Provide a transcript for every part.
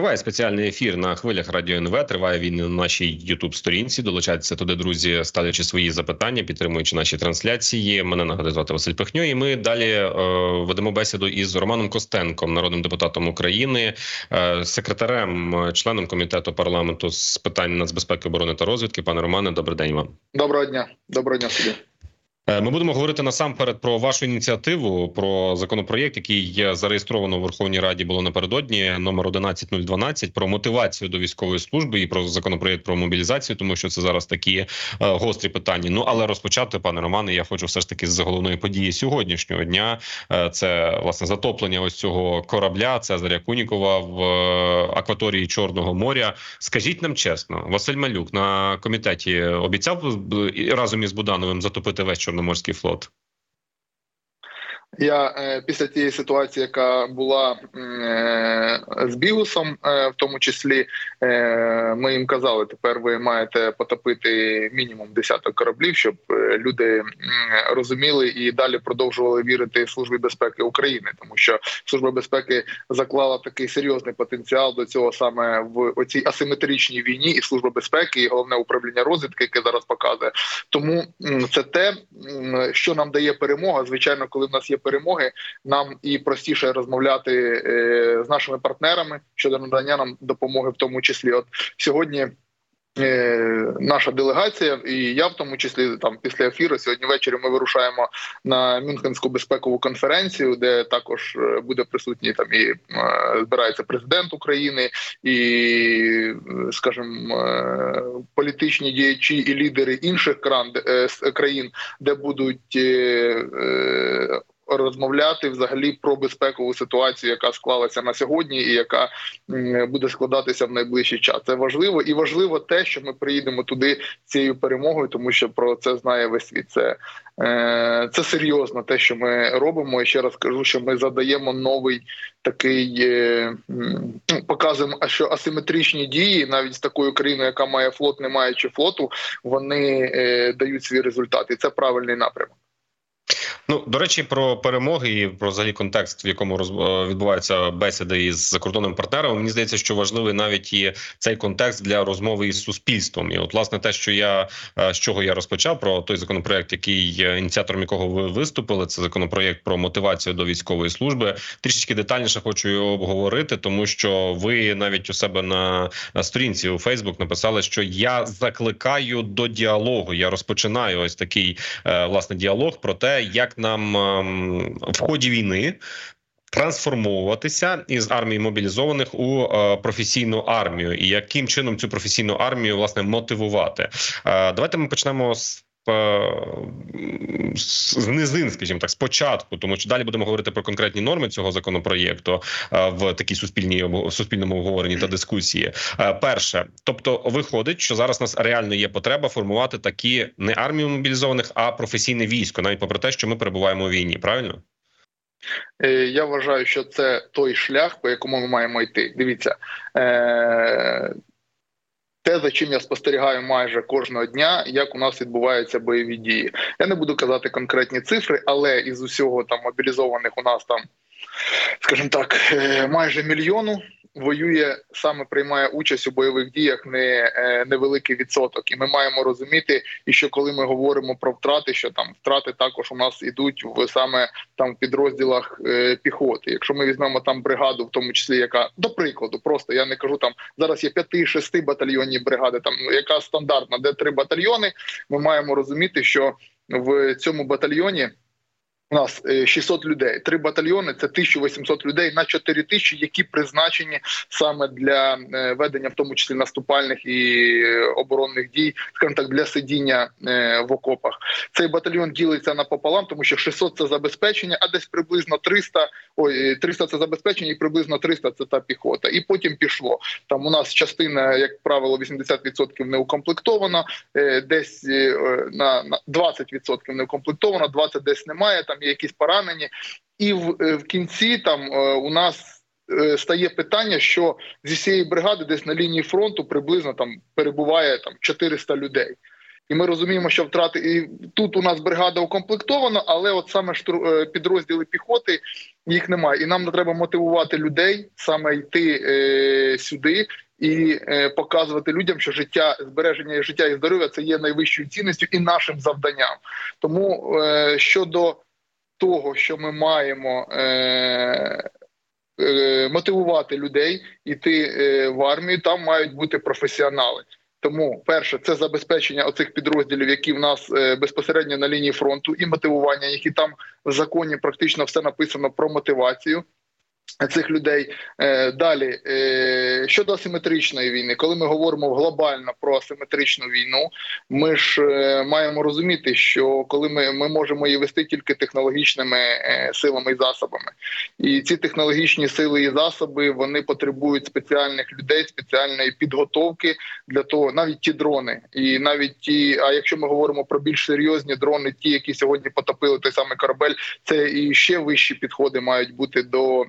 Триває спеціальний ефір на хвилях радіо НВ. Триває він на нашій Ютуб сторінці. Долучайтеся туди, друзі, ставлячи свої запитання, підтримуючи наші трансляції. Мене нагадує звати Василь Пихньо. І ми далі е, ведемо бесіду із Романом Костенком, народним депутатом України, е, секретарем, членом комітету парламенту з питань нацбезпеки, оборони та розвідки. Пане Романе, добрий день вам. Доброго дня, доброго дня собі. Е, ми будемо говорити насамперед про вашу ініціативу про законопроєкт, який зареєстровано в Верховній Раді було напередодні, номер 11012, про мотивацію до військової служби і про законопроєкт про мобілізацію, тому що це зараз такі е, гострі питання. Ну але розпочати, пане Романе, я хочу все ж таки з головної події сьогоднішнього дня. Е, це власне затоплення ось цього корабля Цезаря Кунікова в акваторії Чорного моря. Скажіть нам чесно, Василь Малюк на комітеті обіцяв разом із Будановим затопити весь Чорний Чорноморський флот? Я е, після тієї ситуації, яка була е, з Бігусом, е, в тому числі ми їм казали, тепер ви маєте потопити мінімум десяток кораблів, щоб люди розуміли і далі продовжували вірити службі безпеки України, тому що служба безпеки заклала такий серйозний потенціал до цього саме в оцій асиметричній війні, і служба безпеки, і головне управління розвідки, яке зараз показує. Тому це те, що нам дає перемога. Звичайно, коли в нас є перемоги, нам і простіше розмовляти е, з нашими партнерами щодо надання нам допомоги, в тому числі, от сьогодні. Е, наша делегація, і я в тому числі там після ефіру сьогодні ввечері ми вирушаємо на Мюнхенську безпекову конференцію, де також е, буде присутній там і збирається президент України, і скажімо, політичні діячі і лідери інших країн, де будуть розмовляти взагалі про безпекову ситуацію, яка склалася на сьогодні, і яка буде складатися в найближчий час. Це важливо і важливо те, що ми приїдемо туди цією перемогою, тому що про це знає весь світ. Це е, це серйозно, те, що ми робимо. І ще раз кажу, що ми задаємо новий такий е, ну, показуємо, що асиметричні дії, навіть з такою країною, яка має флот, не маючи флоту, вони е, дають свій результат, і це правильний напрямок. Ну до речі, про перемоги і про взагалі контекст, в якому роз... Е, відбуваються бесіди із закордонним партнером. Мені здається, що важливий навіть і цей контекст для розмови із суспільством. І, от, власне, те, що я е, з чого я розпочав про той законопроект, який ініціатором якого ви виступили, це законопроект про мотивацію до військової служби. Трішечки детальніше хочу його обговорити, тому що ви навіть у себе на, сторінці у Фейсбук написали, що я закликаю до діалогу. Я розпочинаю ось такий е, власне діалог про те, як нам ем, в ході війни. Трансформовуватися із армії мобілізованих у е, професійну армію, і яким чином цю професійну армію власне мотивувати? Е, давайте ми почнемо з з низин, скажімо так, спочатку, тому що далі будемо говорити про конкретні норми цього законопроєкту в такій суспільній суспільному обговоренні та дискусії. Перше, тобто, виходить, що зараз у нас реально є потреба формувати такі не армію мобілізованих, а професійне військо, навіть попри те, що ми перебуваємо у війні. Правильно? Е, я вважаю, що це той шлях, по якому ми маємо йти. Дивіться, е, те, за чим я спостерігаю майже кожного дня, як у нас відбуваються бойові дії. Я не буду казати конкретні цифри, але із усього там мобілізованих у нас там, скажімо так, е, майже мільйону воює саме приймає участь у бойових діях не е, невеликий відсоток, і ми маємо розуміти, і що коли ми говоримо про втрати, що там втрати також у нас ідуть в саме там в підрозділах е, піхоти. Якщо ми візьмемо там бригаду, в тому числі яка до прикладу, просто я не кажу там зараз є 5-6 батальйонні бригади, там яка стандартна, де три батальйони. Ми маємо розуміти, що в цьому батальйоні. У нас 600 е, людей, три батальйони це 1800 людей на 4 тисячі, які призначені саме для е, ведення, в тому числі наступальних і е, оборонних дій, скажімо так, для сидіння в окопах. Цей батальйон ділиться напополам, тому що 600 – це забезпечення, а десь приблизно 300, ой, 300 – це забезпечення, і приблизно 300 – це та піхота. І потім пішло. Там у нас частина, як правило, 80% не укомплектована, десь на 20% не укомплектована, 20% десь немає. Там є якісь поранені, і в, е, в кінці там е, у нас е, стає питання, що зі цієї бригади, десь на лінії фронту, приблизно там перебуває там 400 людей. І ми розуміємо, що втрати і тут у нас бригада укомплектована, але от саме штуру е, підрозділи піхоти їх немає. І нам треба мотивувати людей саме йти е, сюди і е, показувати людям, що життя, збереження життя і здоров'я це є найвищою цінністю і нашим завданням. Тому е, щодо того, що ми маємо. Е, е Мотивувати людей іти е, в армію, там мають бути професіонали. Тому перше, це забезпечення оцих підрозділів, які в нас е, безпосередньо на лінії фронту, і мотивування, які там в законі практично все написано про мотивацію цих людей. Е, далі е, щодо асиметричної війни, коли ми говоримо глобально про асиметричну війну, ми ж е, маємо розуміти, що коли ми ми можемо її вести тільки технологічними силами і засобами, і ці технологічні сили і засоби вони потребують спеціальних людей, спеціальної підготовки для того, навіть ті дрони, і навіть ті, а якщо ми говоримо про більш серйозні дрони, ті, які сьогодні потопили той самий корабель, це і ще вищі підходи мають бути до.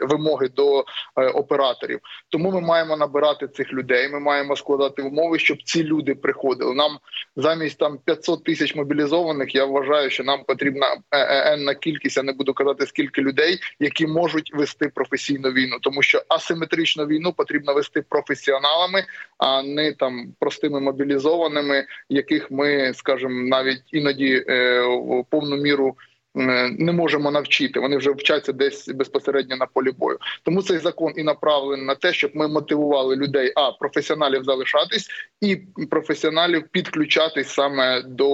Вимоги до е, операторів, тому ми маємо набирати цих людей. Ми маємо складати умови, щоб ці люди приходили. Нам замість там 500 тисяч мобілізованих. Я вважаю, що нам потрібна е, е, енна кількість, я не буду казати скільки людей, які можуть вести професійну війну, тому що асиметричну війну потрібно вести професіоналами, а не там простими мобілізованими, яких ми скажімо, навіть іноді в повну міру. Е, не можемо навчити. Вони вже вчаться десь безпосередньо на полі бою. Тому цей закон і направлений на те, щоб ми мотивували людей, а професіоналів залишатись і професіоналів підключатись саме до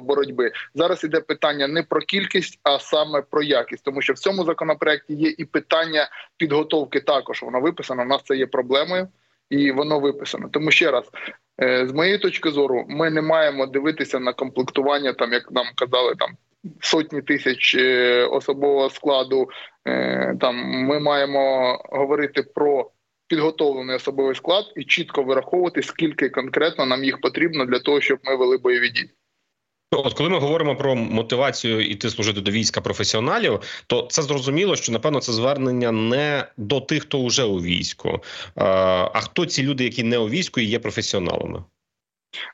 боротьби. Зараз іде питання не про кількість, а саме про якість, тому що в цьому законопроекті є і питання підготовки. Також воно виписано. У нас це є проблемою. І воно виписано. Тому ще раз, е, з моєї точки зору, ми не маємо дивитися на комплектування, там як нам казали, там сотні тисяч е, особового складу. Е, там ми маємо говорити про підготовлений особовий склад і чітко вираховувати, скільки конкретно нам їх потрібно для того, щоб ми вели бойові дії. От коли ми говоримо про мотивацію іти служити до війська професіоналів, то це зрозуміло, що напевно це звернення не до тих, хто вже у війську, а хто ці люди, які не у війську і є професіоналами.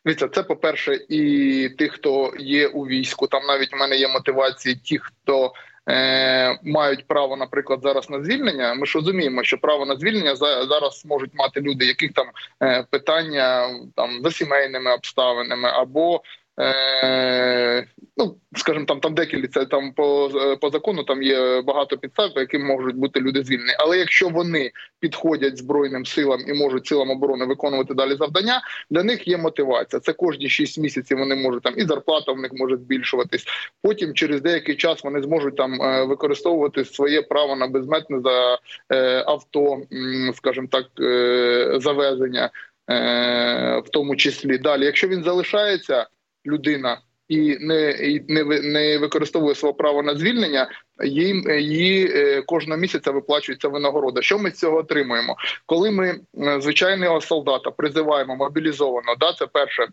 Дивіться, це по перше, і тих, хто є у війську. Там навіть у мене є мотивації, ті, хто е, мають право, наприклад, зараз на звільнення. Ми ж розуміємо, що право на звільнення зараз можуть мати люди, яких там е, питання там за сімейними обставинами або Е, ну скажімо, там там декілька там по по закону. Там є багато підстав, по яким можуть бути люди звільнені. Але якщо вони підходять збройним силам і можуть силам оборони виконувати далі завдання, для них є мотивація. Це кожні 6 місяців. Вони можуть там і зарплата в них може збільшуватись. Потім через деякий час вони зможуть там е, використовувати своє право на безметне за е, авто, скажімо так, е, завезення. Е, в тому числі далі, якщо він залишається людина і не і не не використовує свого права на звільнення, їм її е, кожного місяця виплачується винагорода. Що ми з цього отримуємо? Коли ми е, звичайного солдата призиваємо мобілізовано, да це перше.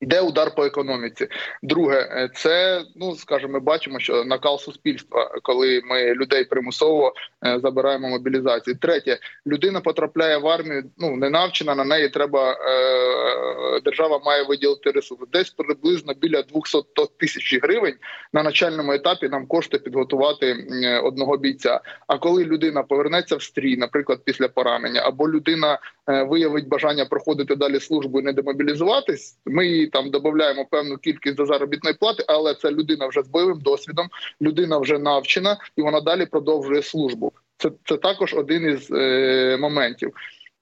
Йде удар по економіці. Друге, е, це ну скажімо, ми бачимо, що накал суспільства, коли ми людей примусово е, забираємо мобілізацію. Третє, людина потрапляє в армію. Ну не навчена на неї треба е, держава має виділити ресурси. Десь приблизно біля 200 тисяч гривень на начальному етапі нам коштує підготувати одного бійця. А коли людина повернеться в стрій, наприклад, після поранення, або людина Е, виявить бажання проходити далі службу і не демобілізуватись, ми їй там додаємо певну кількість до заробітної плати, але це людина вже з бойовим досвідом, людина вже навчена і вона далі продовжує службу. Це це також один із е, моментів.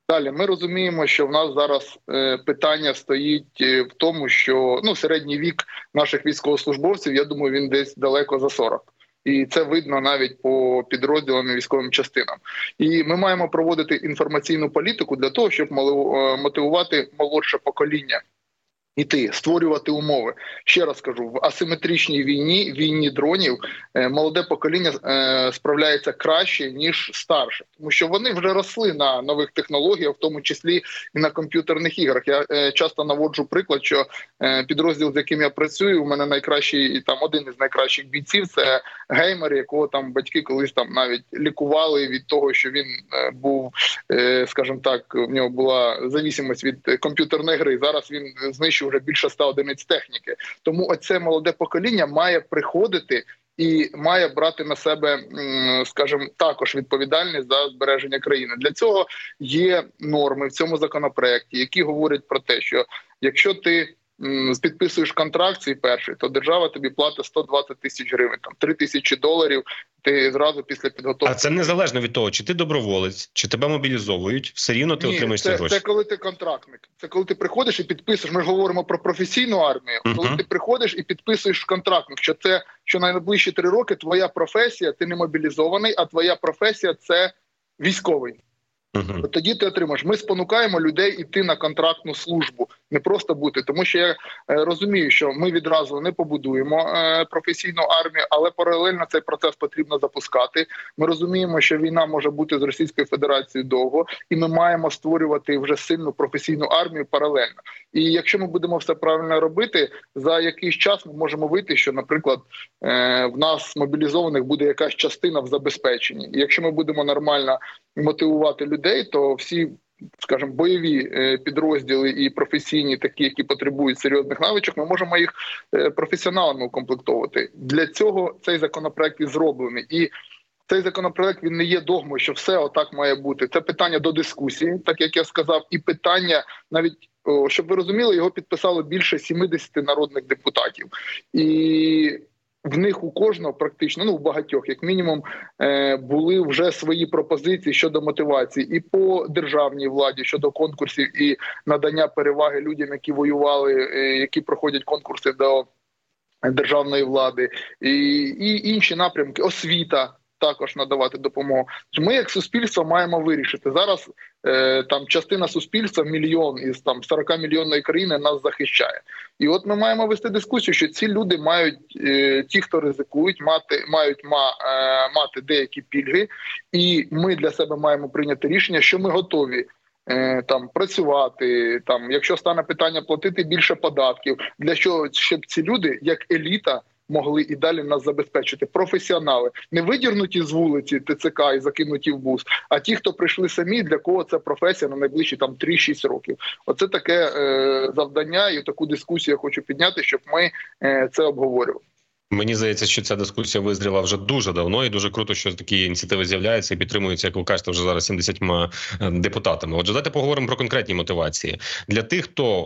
Далі ми розуміємо, що в нас зараз е, питання стоїть е, в тому, що ну середній вік наших військовослужбовців, я думаю, він десь далеко за 40 і це видно навіть по підрозділам і військовим частинам. І ми маємо проводити інформаційну політику для того, щоб е, мотивувати молодше покоління іти, створювати умови. Ще раз кажу: в асиметричній війні, війні дронів, е, молоде покоління е, справляється краще ніж старше, тому що вони вже росли на нових технологіях, в тому числі і на комп'ютерних іграх. Я е, часто наводжу приклад, що підрозділ, з яким я працюю, у мене найкращий там один із найкращих бійців це геймер, якого там батьки колись там навіть лікували від того, що він був, скажімо так, в нього була зависимость від комп'ютерної гри. Зараз він знищив вже більше ста одиниць техніки. Тому оце молоде покоління має приходити. І має брати на себе, скажімо, також відповідальність за збереження країни. Для цього є норми в цьому законопроекті, які говорять про те, що якщо ти підписуєш контракт цей перший, то держава тобі платить 120 тисяч гривень, там 3 тисячі доларів. Ти зразу після підготовки. А це незалежно від того, чи ти доброволець, чи тебе мобілізовують, все рівно ти Ні, отримаєш це, ці гроші. Це коли ти контрактник. Це коли ти приходиш і підписуєш. Ми ж говоримо про професійну армію. Uh -huh. Коли ти приходиш і підписуєш контрактник, що це що на найближчі три роки твоя професія, ти не мобілізований, а твоя професія це військовий. Угу. Тоді ти отримаєш. Ми спонукаємо людей іти на контрактну службу, не просто бути, тому що я е, розумію, що ми відразу не побудуємо е, професійну армію, але паралельно цей процес потрібно запускати. Ми розуміємо, що війна може бути з Російською Федерацією довго, і ми маємо створювати вже сильну професійну армію паралельно. І якщо ми будемо все правильно робити, за якийсь час ми можемо вийти, що, наприклад, е, в нас мобілізованих буде якась частина в забезпеченні. І якщо ми будемо нормально мотивувати людей, то всі. Скажімо, бойові е, підрозділи і професійні, такі, які потребують серйозних навичок, ми можемо їх е, професіоналами укомплектовувати. Для цього цей законопроект і зроблений. І цей законопроект він не є догмою, що все отак має бути. Це питання до дискусії, так як я сказав, і питання навіть щоб ви розуміли, його підписало більше 70 народних депутатів і в них у кожного практично ну в багатьох, як мінімум, е, були вже свої пропозиції щодо мотивації і по державній владі щодо конкурсів і надання переваги людям, які воювали, е, які проходять конкурси до державної влади, і, і інші напрямки освіта також надавати допомогу. Ми, як суспільство, маємо вирішити зараз. Е, там частина суспільства, мільйон із там 40 мільйонної країни нас захищає, і от ми маємо вести дискусію, що ці люди мають е, ті, хто ризикують, мати мають ма, е, мати деякі пільги, і ми для себе маємо прийняти рішення, що ми готові. Там працювати, там, якщо стане питання платити більше податків, для чого щоб ці люди, як еліта, могли і далі нас забезпечити. Професіонали не видірнуті з вулиці ТЦК і закинуті в бус, а ті, хто прийшли самі, для кого це професія на найближчі там 3-6 років. Оце таке е, завдання, і таку дискусію я хочу підняти, щоб ми е, це обговорювали. Мені здається, що ця дискусія визріла вже дуже давно, і дуже круто, що такі ініціативи з'являються і підтримуються, як ви кажете, вже зараз 70 е, депутатами. Отже, давайте поговоримо про конкретні мотивації для тих, хто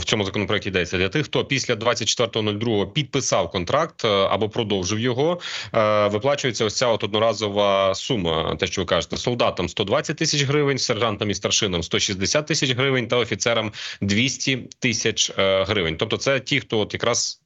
в цьому законопроекті йдеться, для тих, хто після 24.02 підписав контракт е, або продовжив його. Е, виплачується ось ця от одноразова сума. Те, що ви кажете, солдатам 120 тисяч гривень, сержантам і старшинам 160 тисяч гривень, та офіцерам 200 тисяч гривень. Тобто, це ті, хто от якраз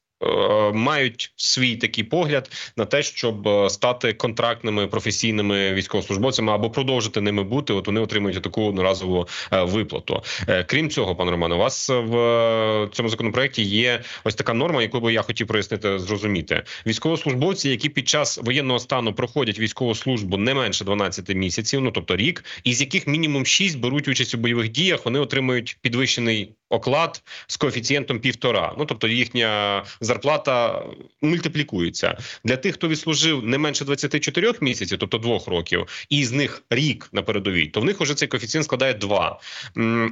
мають свій такий погляд на те, щоб е, стати контрактними професійними військовослужбовцями або продовжити ними бути. От вони отримують таку одноразову е, виплату. Крім цього, пане Романе, у вас в цьому законопроекті є ось така норма, яку би я хотів прояснити, зрозуміти. Військовослужбовці, які під час воєнного стану проходять військову службу не менше 12 місяців, ну тобто рік, із яких мінімум 6 беруть участь у бойових діях, вони отримують підвищений оклад з коефіцієнтом півтора. Ну тобто їхня зарплата мультиплікується для тих, хто відслужив не менше 24 місяців, тобто двох років, і з них рік на передовій, то в них уже цей коефіцієнт складає два.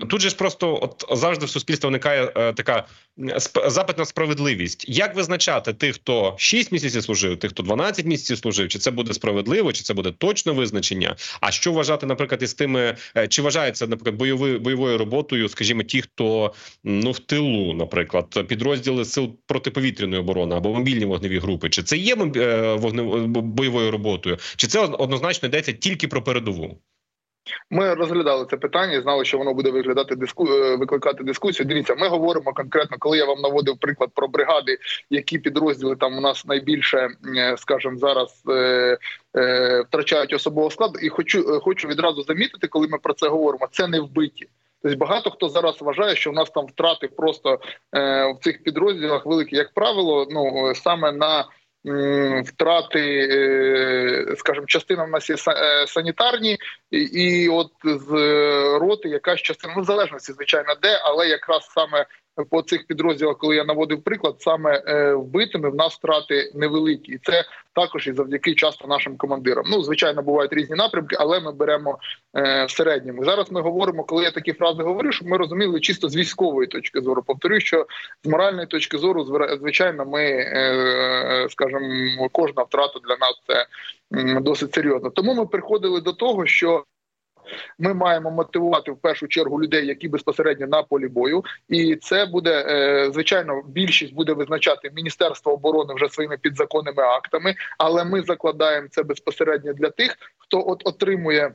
Тут же ж просто от завжди в суспільстві виникає е, така запит на справедливість. Як визначати тих, хто 6 місяців служив, тих, хто 12 місяців служив, чи це буде справедливо, чи це буде точне визначення? А що вважати, наприклад, із тими, е, чи вважається наприклад бойовою бойовою роботою, скажімо, ті, хто ну в тилу, наприклад, підрозділи сил протиповітряної оборони або мобільні вогневі групи, чи це є е, бойовою роботою, чи це однозначно йдеться тільки про передову? Ми розглядали це питання, знали, що воно буде виглядати диску е, викликати дискусію. Дивіться, ми говоримо конкретно, коли я вам наводив приклад про бригади, які підрозділи там у нас найбільше, е, скажімо, зараз е, е, втрачають особового складу. І хочу хочу відразу замітити, коли ми про це говоримо. Це не вбиті. Тобто багато хто зараз вважає, що в нас там втрати просто е, в цих підрозділах великі, як правило, ну саме на Втрати, е, скажімо, частина в нас є е, санітарні, і от з роти, якась частина, ну в залежності, звичайно, де, але якраз саме по цих підрозділах, коли я наводив приклад, саме е, вбитими в нас втрати невеликі, і це також і завдяки часто нашим командирам. Ну звичайно, бувають різні напрямки, але ми беремо в середньому. Зараз ми говоримо, коли я такі фрази говорю, щоб ми розуміли чисто з військової точки зору. Повторюю, що з моральної точки зору, звичайно, ми скажімо, кожна втрата для нас це досить серйозно. Тому ми приходили до того, що. Ми маємо мотивувати в першу чергу людей, які безпосередньо на полі бою, і це буде е, звичайно більшість буде визначати Міністерство оборони вже своїми підзаконними актами. Але ми закладаємо це безпосередньо для тих, хто от отримує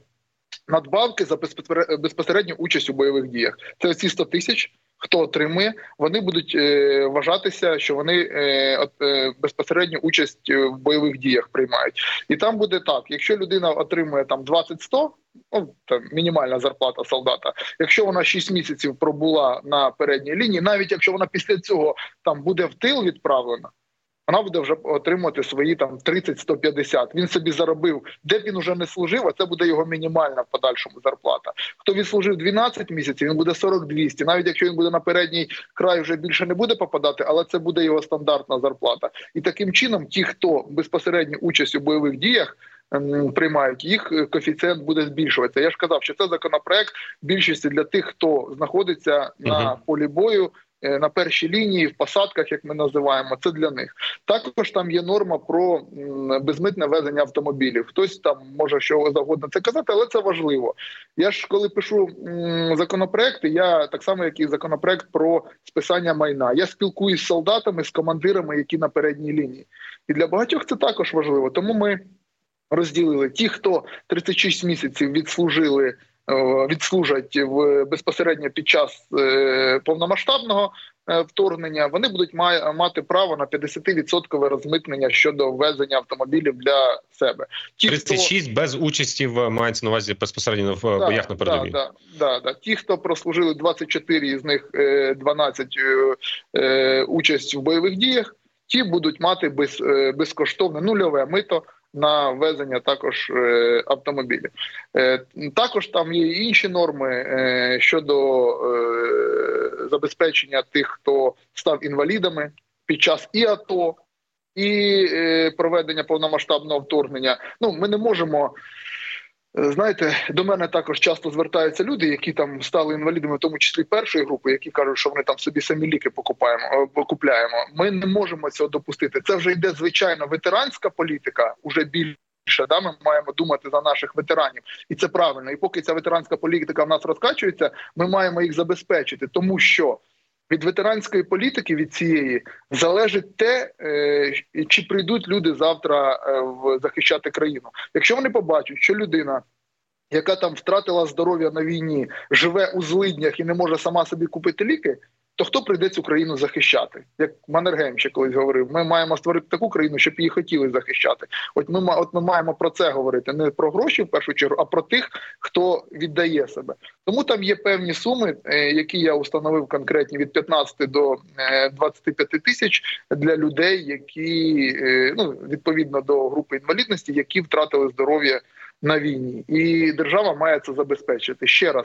надбавки за безпосере- безпосередню участь у бойових діях. Це ці 100 тисяч. Хто отримує, вони будуть е, вважатися, що вони е, е, безпосередню участь е, в бойових діях приймають. І там буде так: якщо людина отримує там 20-100, ну там мінімальна зарплата солдата. Якщо вона 6 місяців пробула на передній лінії, навіть якщо вона після цього там буде в тил відправлена. Вона буде вже отримувати свої там 30-150. Він собі заробив, де б він уже не служив, а це буде його мінімальна в подальшому зарплата. Хто відслужив 12 місяців, він буде 40-200. Навіть якщо він буде на передній край, вже більше не буде попадати, але це буде його стандартна зарплата. І таким чином, ті, хто безпосередньо участь у бойових діях. Приймають їх е, коефіцієнт буде збільшуватися. Я ж казав, що це законопроект більшості для тих, хто знаходиться на полі бою на першій лінії, в посадках, як ми називаємо, це для них. Також там є норма про безмитне везення автомобілів. Хтось там може що завгодно це казати, але це важливо. Я ж коли пишу законопроекти, я так само, як і законопроект про списання майна. Я спілкуюсь з солдатами, з командирами, які на передній лінії. І для багатьох це також важливо. Тому ми розділили ті, хто 36 місяців відслужили. Е, Відслужать в безпосередньо під час е, повномасштабного е, вторгнення, вони будуть мати право на 50% розмитнення щодо ввезення автомобілів для себе. Ті, хто без участі в мається на увазі безпосередньо в Да, боях на передовій. Да, да, да, да. Ті, хто прослужили 24, із них е, 12 е, е, участь в бойових діях, ті будуть мати без, безкоштовне нульове мито на ввезення також е, автомобілів. Е, також там є інші норми е, щодо забезпечення тих, хто став інвалідами під час і АТО, і проведення повномасштабного вторгнення. Ну, ми не можемо. Е, Знаєте, до мене також часто звертаються люди, які там стали інвалідами, в тому числі першої групи, які кажуть, що вони там собі самі ліки покупаємо, е, покупляємо. Ми не можемо цього допустити. Це вже йде звичайно ветеранська політика, уже більше. Да, ми маємо думати за наших ветеранів, і це правильно. І поки ця ветеранська політика в нас розкачується, ми маємо їх забезпечити, тому що від ветеранської політики від цієї залежить те, е, чи прийдуть люди завтра е, в захищати країну. Якщо вони побачать, що людина, яка там втратила здоров'я на війні, живе у злиднях і не може сама собі купити ліки. То хто прийде цю країну захищати? Як Маннергейм ще колись говорив, ми маємо створити таку країну, щоб її хотіли захищати. От ми от ми маємо про це говорити не про гроші в першу чергу, а про тих, хто віддає себе. Тому там є певні суми, е, які я установив конкретні від 15 до е, 25 тисяч для людей, які е, ну відповідно до групи інвалідності, які втратили здоров'я на війні, і держава має це забезпечити ще раз.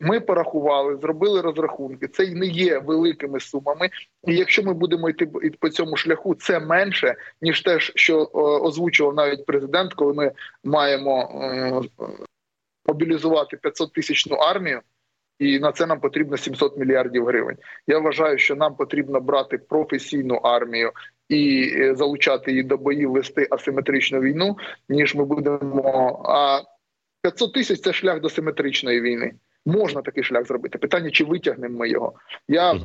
Ми порахували, зробили розрахунки. Це не є великими сумами. І якщо ми будемо йти по- цьому шляху, це менше ніж те, що озвучував навіть президент, коли ми маємо е, мобілізувати 500 тисячну армію. І на це нам потрібно 700 мільярдів гривень. Я вважаю, що нам потрібно брати професійну армію і е, залучати її до боїв вести асиметричну війну, ніж ми будемо. А 500 тисяч це шлях до симетричної війни. Можна такий шлях зробити. Питання, чи витягнемо ми його. Я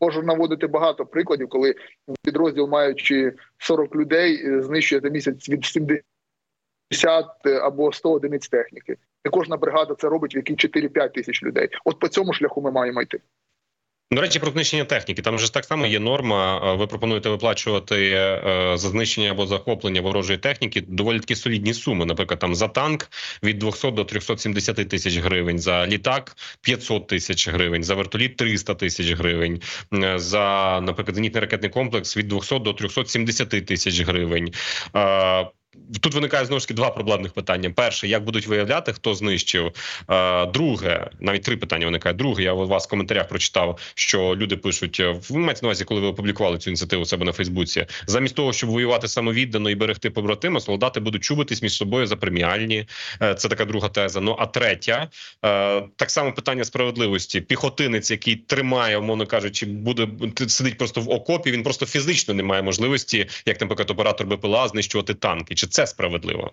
можу наводити багато прикладів, коли підрозділ, маючи 40 людей, е, знищує за місяць від 70 або 100 одиниць техніки. І кожна бригада це робить, в якій 4-5 тисяч людей. От по цьому шляху ми маємо йти. До речі, про знищення техніки. Там же ж так само є норма. е, Ви пропонуєте виплачувати е, за знищення або захоплення ворожої техніки доволі такі солідні суми. Наприклад, там за танк від 200 до 370 тисяч гривень, за літак 500 тисяч гривень, за вертоліт 300 тисяч гривень, е, за наприклад, зенітний ракетний комплекс від 200 до 370 тисяч гривень. Е, тут виникає знову ж таки два проблемних питання: перше, як будуть виявляти, хто знищив. Е, друге, навіть три питання виникає. Друге, я у вас в коментарях прочитав, що люди пишуть ви маєте на увазі, коли ви опублікували цю ініціативу у себе на Фейсбуці, замість того, щоб воювати самовіддано і берегти побратима, солдати будуть чубитись між собою за преміальні. Е, це така друга теза. Ну а третя е, так само питання справедливості. Піхотинець, який тримає, умовно кажучи, буде сидить просто в окопі. Він просто фізично не має можливості, як наприклад, оператор БПЛА знищувати танки. Чи це справедливо?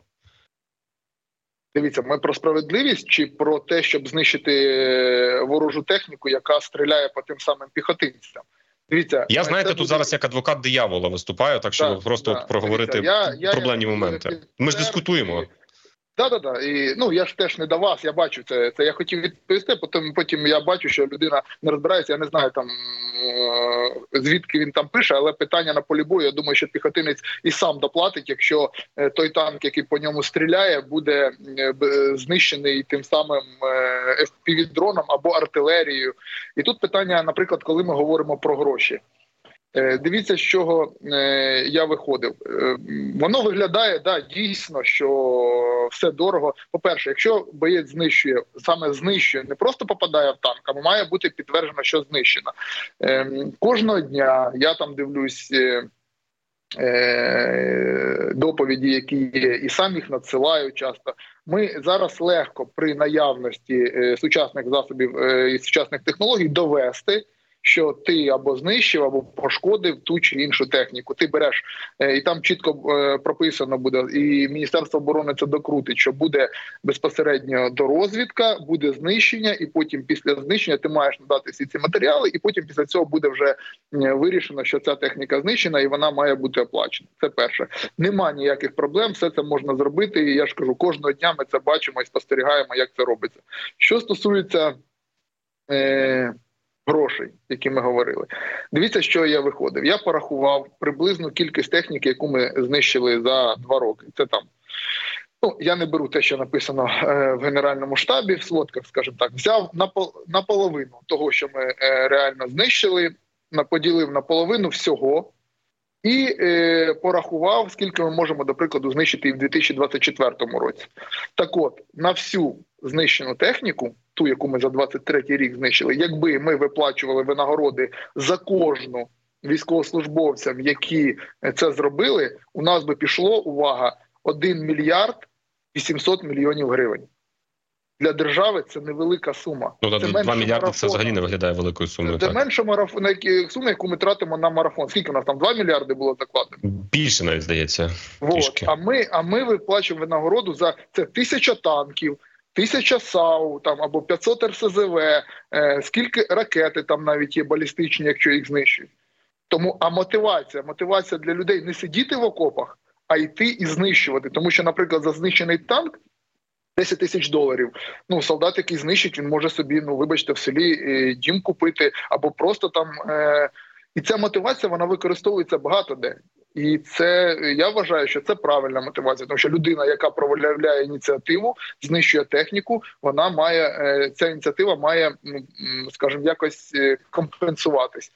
Дивіться, ми про справедливість чи про те, щоб знищити е, ворожу техніку, яка стріляє по тим самим піхотинцям. Дивіться, я знаєте, тут буде... зараз як адвокат диявола виступаю, так що да, просто так. проговорити Дивіться, я, проблемні я, моменти. Ми ж дискутуємо. Да, да, да. І ну я ж теж не до вас. Я бачу це. Це я хотів відповісти. Потім потім я бачу, що людина не розбирається. Я не знаю там звідки він там пише, але питання на полі бою. Я думаю, що піхотинець і сам доплатить, якщо е, той танк, який по ньому стріляє, буде е, знищений тим самим е, FPV-дроном або артилерією. І тут питання, наприклад, коли ми говоримо про гроші. Дивіться, з чого я виходив. Воно виглядає да, дійсно, що все дорого. По перше, якщо боєць знищує, саме знищує, не просто попадає в танк, а має бути підтверджено, що знищено. Кожного дня я там дивлюсь. Доповіді, які є, і сам їх надсилаю часто. Ми зараз легко при наявності сучасних засобів і сучасних технологій довести що ти або знищив, або пошкодив ту чи іншу техніку. Ти береш е, і там чітко е, прописано буде, і Міністерство оборони це докрутить, що буде безпосередньо до розвідка, буде знищення, і потім після знищення ти маєш надати всі ці матеріали, і потім після цього буде вже вирішено, що ця техніка знищена і вона має бути оплачена. Це перше. Нема ніяких проблем, все це можна зробити. І я ж кажу, кожного дня ми це бачимо і спостерігаємо, як це робиться. Що стосується. Е, грошей, які ми говорили. Дивіться, що я виходив. Я порахував приблизну кількість техніки, яку ми знищили за два роки. Це там. Ну, я не беру те, що написано е, в генеральному штабі, в сводках, скажімо так, взяв на на половину того, що ми е, реально знищили, поділив наполовину всього і е, порахував, скільки ми можемо, до прикладу, знищити і в 2024 році. Так, от на всю знищену техніку, ту, яку ми за 23 рік знищили, якби ми виплачували винагороди за кожну військовослужбовцям, які це зробили, у нас би пішло увага 1 мільярд 800 мільйонів гривень для держави це невелика сума. Ну це 2 мільярди марафону. це взагалі не виглядає великою сумою. Це менше марафон, сума, яку ми тратимо на марафон. Скільки у нас там 2 мільярди було закладено? Більше навіть здається. Вот. А ми а ми виплачуємо винагороду за це тисяча танків. Тисяча САУ там або 500 РСЗВ, е, скільки ракети там навіть є балістичні, якщо їх знищують. Тому а мотивація, мотивація для людей не сидіти в окопах, а йти і знищувати. Тому що, наприклад, за знищений танк 10 тисяч доларів. Ну солдат, який знищить, він може собі, ну вибачте, в селі е, дім купити або просто там. Е, І ця мотивація вона використовується багато де. І це я вважаю, що це правильна мотивація, тому що людина, яка проявляє ініціативу, знищує техніку, вона має е, ця ініціатива має, скажімо, якось е, компенсуватись.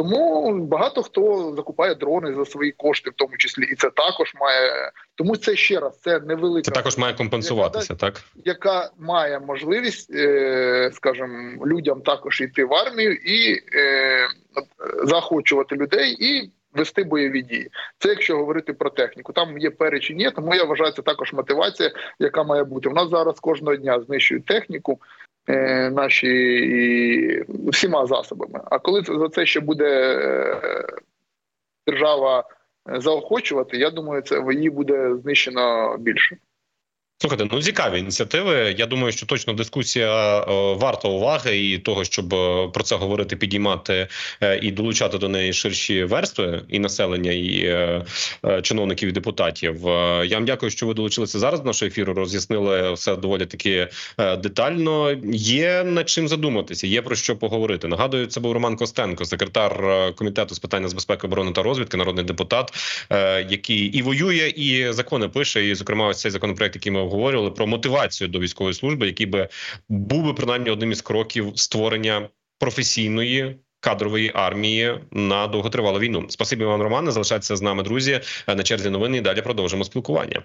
Тому багато хто закупає дрони за свої кошти, в тому числі, і це також має. Тому це ще раз це невелика Це також має компенсуватися, яка, так яка має можливість, е, скажімо, людям також йти в армію і е, заохочувати людей і. Вести бойові дії, це якщо говорити про техніку. Там є перечень, є, тому я вважаю, це також мотивація, яка має бути. У нас зараз кожного дня знищують техніку. Е, наші всіма засобами. А коли за це ще буде е, держава заохочувати, я думаю, це її буде знищено більше. Слухайте, ну цікаві ініціативи. Я думаю, що точно дискусія е, варта уваги і того, щоб е, про це говорити, підіймати е, і долучати до неї ширші верстви і населення, і чиновників і депутатів. Я вам дякую, що ви долучилися зараз до нашого ефіру. Роз'яснили все доволі таки детально. Є над чим задуматися, є про що поговорити. Нагадую, це був Роман Костенко, секретар комітету з питання з безпеки оборони та розвідки, народний депутат, який і воює, і закони пише. І, зокрема, ось цей законопроект, який ми обговорювали про мотивацію до військової служби, який би був би принаймні одним із кроків створення професійної кадрової армії на довготривалу війну. Спасибі вам, Романе. Залишайтеся з нами, друзі. На черзі новини. і Далі продовжимо спілкування.